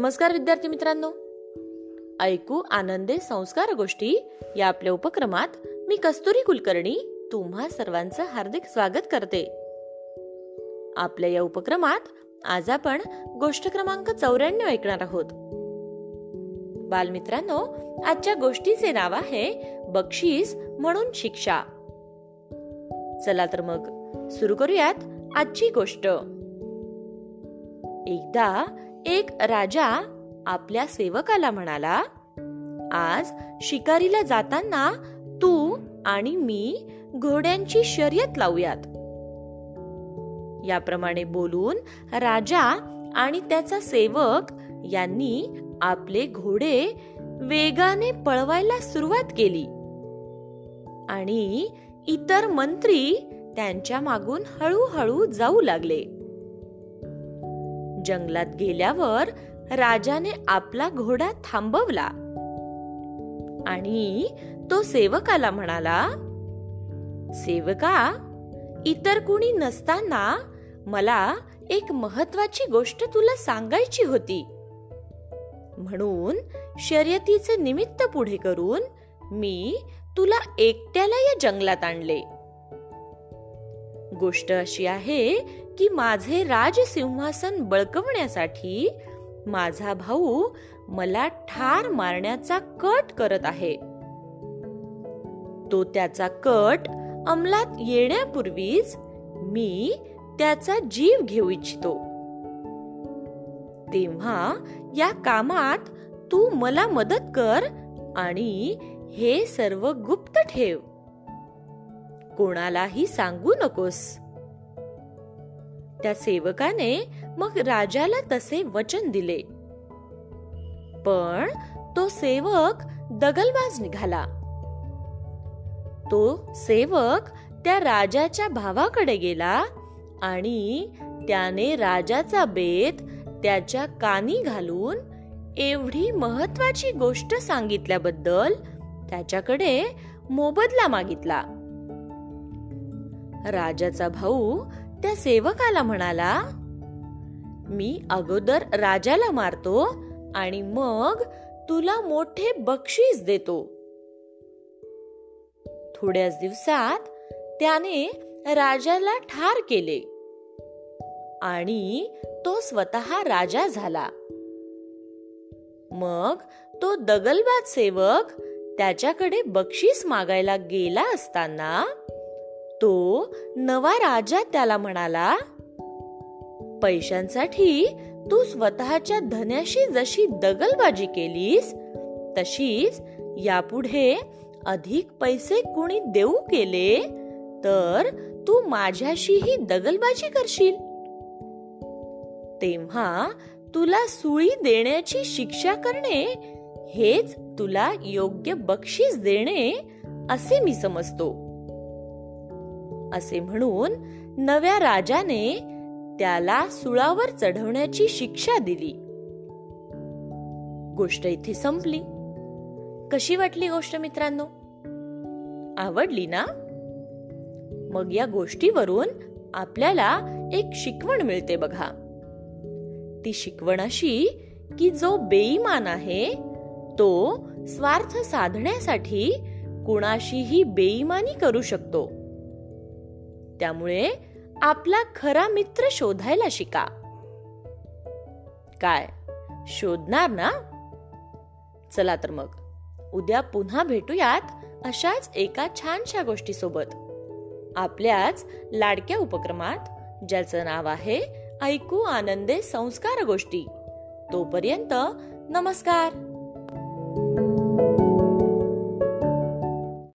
नमस्कार विद्यार्थी मित्रांनो. ऐकू आनंदे संस्कार गोष्टी या आपल्या उपक्रमात मी कस्तुरी कुलकर्णी तुम्हा सर्वांचं हार्दिक स्वागत करते. आपल्या या उपक्रमात आज आपण गोष्ट क्रमांक चौऱ्याण्णव ऐकणार आहोत. बालमित्रांनो आजच्या गोष्टीचे नाव आहे बक्षीस म्हणून शिक्षा. चला तर मग सुरू करूयात आजची गोष्ट. एकदा एक राजा आपल्या सेवकाला म्हणाला आज शिकारीला जाताना तू आणि मी घोड्यांची शर्यत लावूयात. याप्रमाणे बोलून राजा आणि त्याचा सेवक यांनी आपले घोडे वेगाने पळवायला सुरुवात केली. आणि इतर मंत्री त्यांच्या मागून हळूहळू जाऊ लागले. जंगलात गेल्यावर राजाने आपला घोडा थांबवला. आणि तो सेवकाला म्हणाला सेवका इतर कुणी नसताना मला एक महत्वाची गोष्ट तुला सांगायची होती. म्हणून शर्यतीचे निमित्त पुढे करून मी तुला एकट्याला या जंगलात आणले. गोष्ट अशी आहे की माझे राजसिंहासन बळकवण्यासाठी माझा भाऊ मला ठार मारण्याचा कट करत आहे. तो त्याचा कट अंमलात येण्यापूर्वीच मी त्याचा जीव घेऊ इच्छितो. तेव्हा या कामात तू मला मदत कर आणि हे सर्व गुप्त ठेव. कोणालाही सांगू नकोस. त्या सेवकाने मग राजाला तसे वचन दिले. पण तो सेवक दगलबाज निघाला. तो सेवक त्या राजाच्या भावाकडे गेला आणि त्याने राजाचा बेत त्याच्या कानी घालून एवढी महत्वाची गोष्ट सांगितल्याबद्दल त्याच्याकडे मोबदला मागितला. राजाचा भाऊ त्या सेवकाला म्हणाला मी अगोदर राजाला मारतो आणि मग तुला मोठे बक्षीस देतो. थोड्याच दिवसात त्याने राजाला ठार केले आणि तो स्वतः राजा झाला. मग तो दगलबाज सेवक त्याच्याकडे बक्षीस मागायला गेला असताना तो नवा राजा त्याला म्हणाला पैशांसाठी तू स्वतःच्या धन्याशी जशी दगलबाजी केलीस तशीच यापुढे अधिक पैसे कोणी देऊ केले तर तू माझ्याशीही दगलबाजी करशील. तेव्हा तुला सुळी देण्याची शिक्षा करणे हेच तुला योग्य बक्षीस देणे असे मी समजतो. असे म्हणून नव्या राजाने त्याला सुळावर चढवण्याची शिक्षा दिली. गोष्ट इथे संपली. कशी वाटली गोष्ट मित्रांनो? आवडली ना? मग या गोष्टीवरून आपल्याला एक शिकवण मिळते बघा. ती शिकवण अशी की जो बेईमान आहे तो स्वार्थ साधण्यासाठी कुणाशीही बेईमानी करू शकतो. त्यामुळे आपला खरा मित्र शोधायला शिका. काय? शोधणार ना? चला तर मग. उद्या पुन्हा भेटूयात अशाच एका छानशा गोष्टी सोबत आपल्याच लाडक्या उपक्रमात ज्याचं नाव आहे ऐकू आनंदे संस्कार गोष्टी. तोपर्यंत नमस्कार!